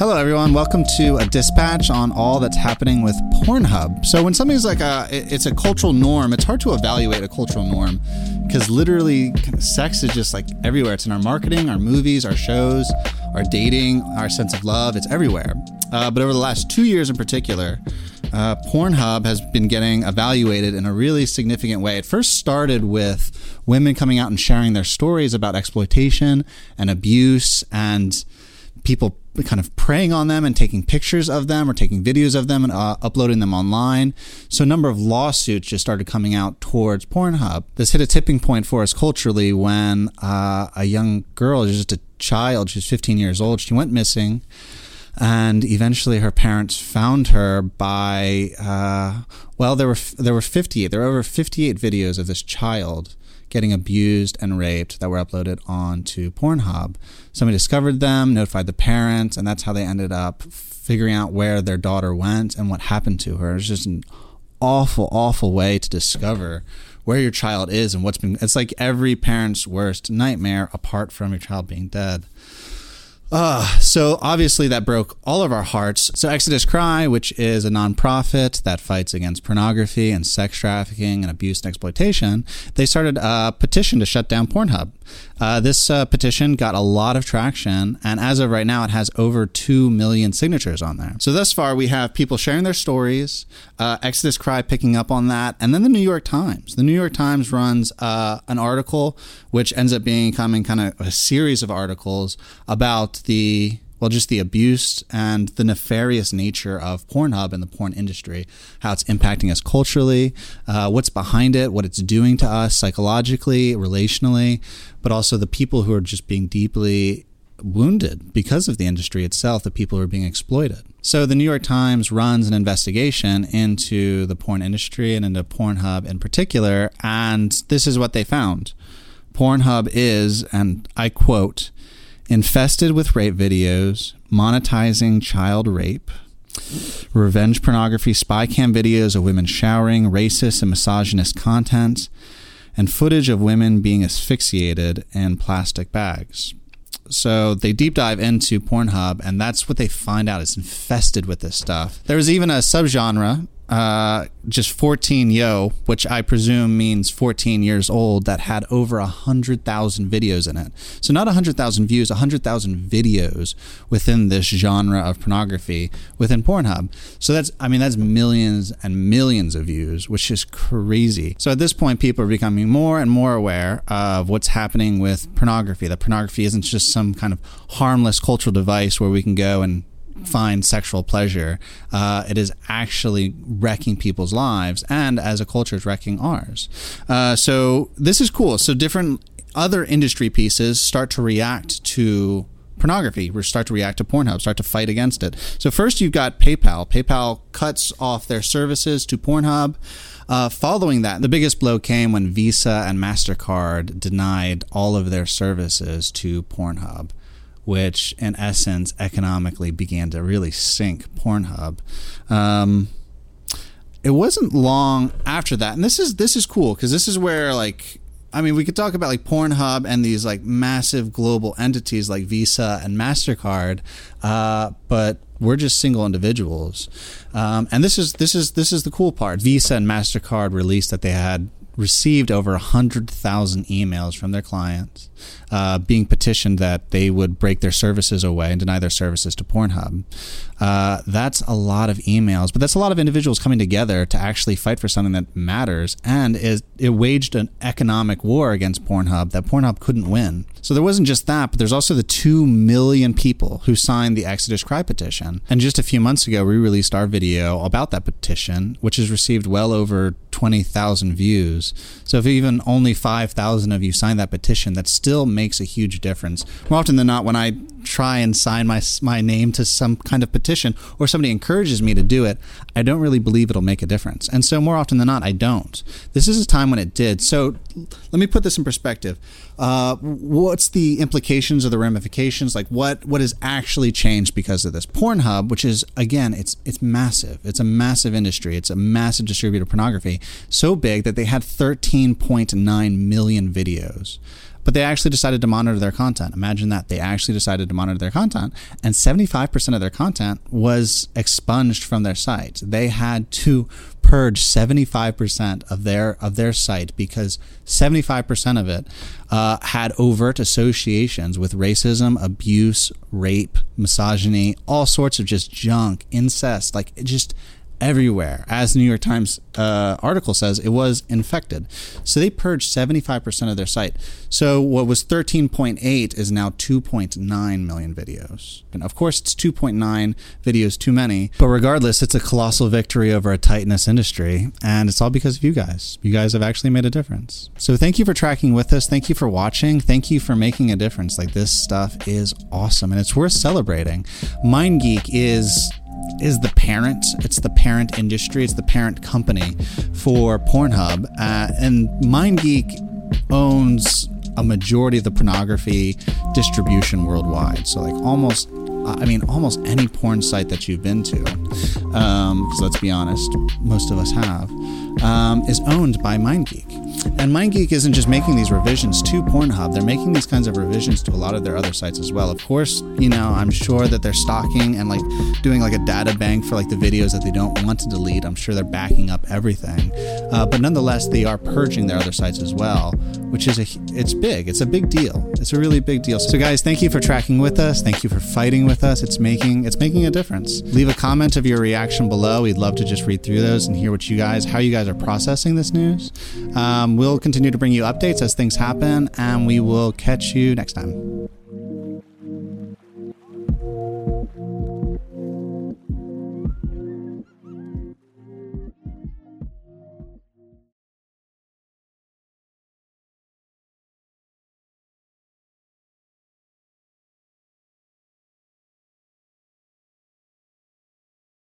Hello, everyone. Welcome to a dispatch on all that's happening with Pornhub. So, when something's like a, it's a cultural norm, it's hard to evaluate a cultural norm because literally sex is just like everywhere. It's in our marketing, our movies, our shows, our dating, our sense of love. It's everywhere. Uh, but over the last two years in particular, uh, Pornhub has been getting evaluated in a really significant way. It first started with women coming out and sharing their stories about exploitation and abuse and people kind of preying on them and taking pictures of them or taking videos of them and uh, uploading them online. So a number of lawsuits just started coming out towards Pornhub. This hit a tipping point for us culturally when uh, a young girl, just a child, she's 15 years old, she went missing. And eventually, her parents found her by uh, well, there were there were 58. There were over 58 videos of this child getting abused and raped that were uploaded onto Pornhub. Somebody discovered them, notified the parents, and that's how they ended up figuring out where their daughter went and what happened to her. It's just an awful, awful way to discover where your child is and what's been. It's like every parent's worst nightmare apart from your child being dead. Uh, so obviously that broke all of our hearts. So Exodus Cry, which is a nonprofit that fights against pornography and sex trafficking and abuse and exploitation, they started a petition to shut down Pornhub. Uh, this uh, petition got a lot of traction, and as of right now, it has over 2 million signatures on there. So, thus far, we have people sharing their stories, uh, Exodus Cry picking up on that, and then the New York Times. The New York Times runs uh, an article which ends up becoming kind of a series of articles about the well, just the abuse and the nefarious nature of Pornhub and the porn industry, how it's impacting us culturally, uh, what's behind it, what it's doing to us psychologically, relationally, but also the people who are just being deeply wounded because of the industry itself, the people who are being exploited. So the New York Times runs an investigation into the porn industry and into Pornhub in particular, and this is what they found. Pornhub is, and I quote, infested with rape videos, monetizing child rape, revenge pornography, spy cam videos of women showering, racist and misogynist content, and footage of women being asphyxiated in plastic bags. So they deep dive into Pornhub, and that's what they find out. It's infested with this stuff. There's even a subgenre uh, just 14 yo, which I presume means 14 years old, that had over 100,000 videos in it. So not 100,000 views, 100,000 videos within this genre of pornography within Pornhub. So that's, I mean, that's millions and millions of views, which is crazy. So at this point, people are becoming more and more aware of what's happening with pornography, that pornography isn't just some kind of harmless cultural device where we can go and find sexual pleasure. Uh, it is actually wrecking people's lives, and as a culture, is wrecking ours. Uh, so this is cool. So different other industry pieces start to react to pornography We start to react to Pornhub, start to fight against it. So first you've got PayPal. PayPal cuts off their services to Pornhub. Uh, following that, the biggest blow came when Visa and MasterCard denied all of their services to Pornhub which in essence economically began to really sink Pornhub. Um, it wasn't long after that, and this is this is cool because this is where like I mean we could talk about like Pornhub and these like massive global entities like Visa and Mastercard, uh, but we're just single individuals, um, and this is this is this is the cool part. Visa and Mastercard released that they had received over 100,000 emails from their clients uh, being petitioned that they would break their services away and deny their services to Pornhub. Uh, that's a lot of emails, but that's a lot of individuals coming together to actually fight for something that matters. And it, it waged an economic war against Pornhub that Pornhub couldn't win. So there wasn't just that, but there's also the 2 million people who signed the Exodus Cry petition. And just a few months ago, we released our video about that petition, which has received well over 20,000 views. So if even only 5,000 of you signed that petition, that still makes a huge difference. More often than not, when I try and sign my my name to some kind of petition or somebody encourages me to do it, I don't really believe it'll make a difference. And so more often than not, I don't. This is a time when it did. So let me put this in perspective. Uh, what's the implications or the ramifications? Like what what has actually changed because of this? Pornhub, which is again, it's it's massive. It's a massive industry. It's a massive distributor of pornography. So big that they had 13.9 million videos. But they actually decided to monitor their content. Imagine that they actually decided to monitor their content, and 75% of their content was expunged from their site. They had to purge 75% of their of their site because 75% of it uh, had overt associations with racism, abuse, rape, misogyny, all sorts of just junk, incest, like just everywhere. As the New York Times uh, article says, it was infected. So they purged 75% of their site. So what was 13.8 is now 2.9 million videos. And of course, it's 2.9 videos too many. But regardless, it's a colossal victory over a titanous industry. And it's all because of you guys. You guys have actually made a difference. So thank you for tracking with us. Thank you for watching. Thank you for making a difference. Like this stuff is awesome and it's worth celebrating. MindGeek is is the parent. It's the parent industry. It's the parent company for Pornhub. Uh, and MindGeek owns a majority of the pornography distribution worldwide. So, like, almost I mean, almost any porn site that you've been to, because um, let's be honest, most of us have, um, is owned by MindGeek. And MindGeek isn't just making these revisions to Pornhub, they're making these kinds of revisions to a lot of their other sites as well. Of course, you know, I'm sure that they're stocking and like doing like a data bank for like the videos that they don't want to delete. I'm sure they're backing up everything. Uh, but nonetheless, they are purging their other sites as well, which is a, it's big. It's a big deal. It's a really big deal. So guys, thank you for tracking with us. Thank you for fighting with us. It's making, it's making a difference. Leave a comment of your reaction below. We'd love to just read through those and hear what you guys, how you guys are processing this news. Um, we'll continue to bring you updates as things happen, and we will catch you next time.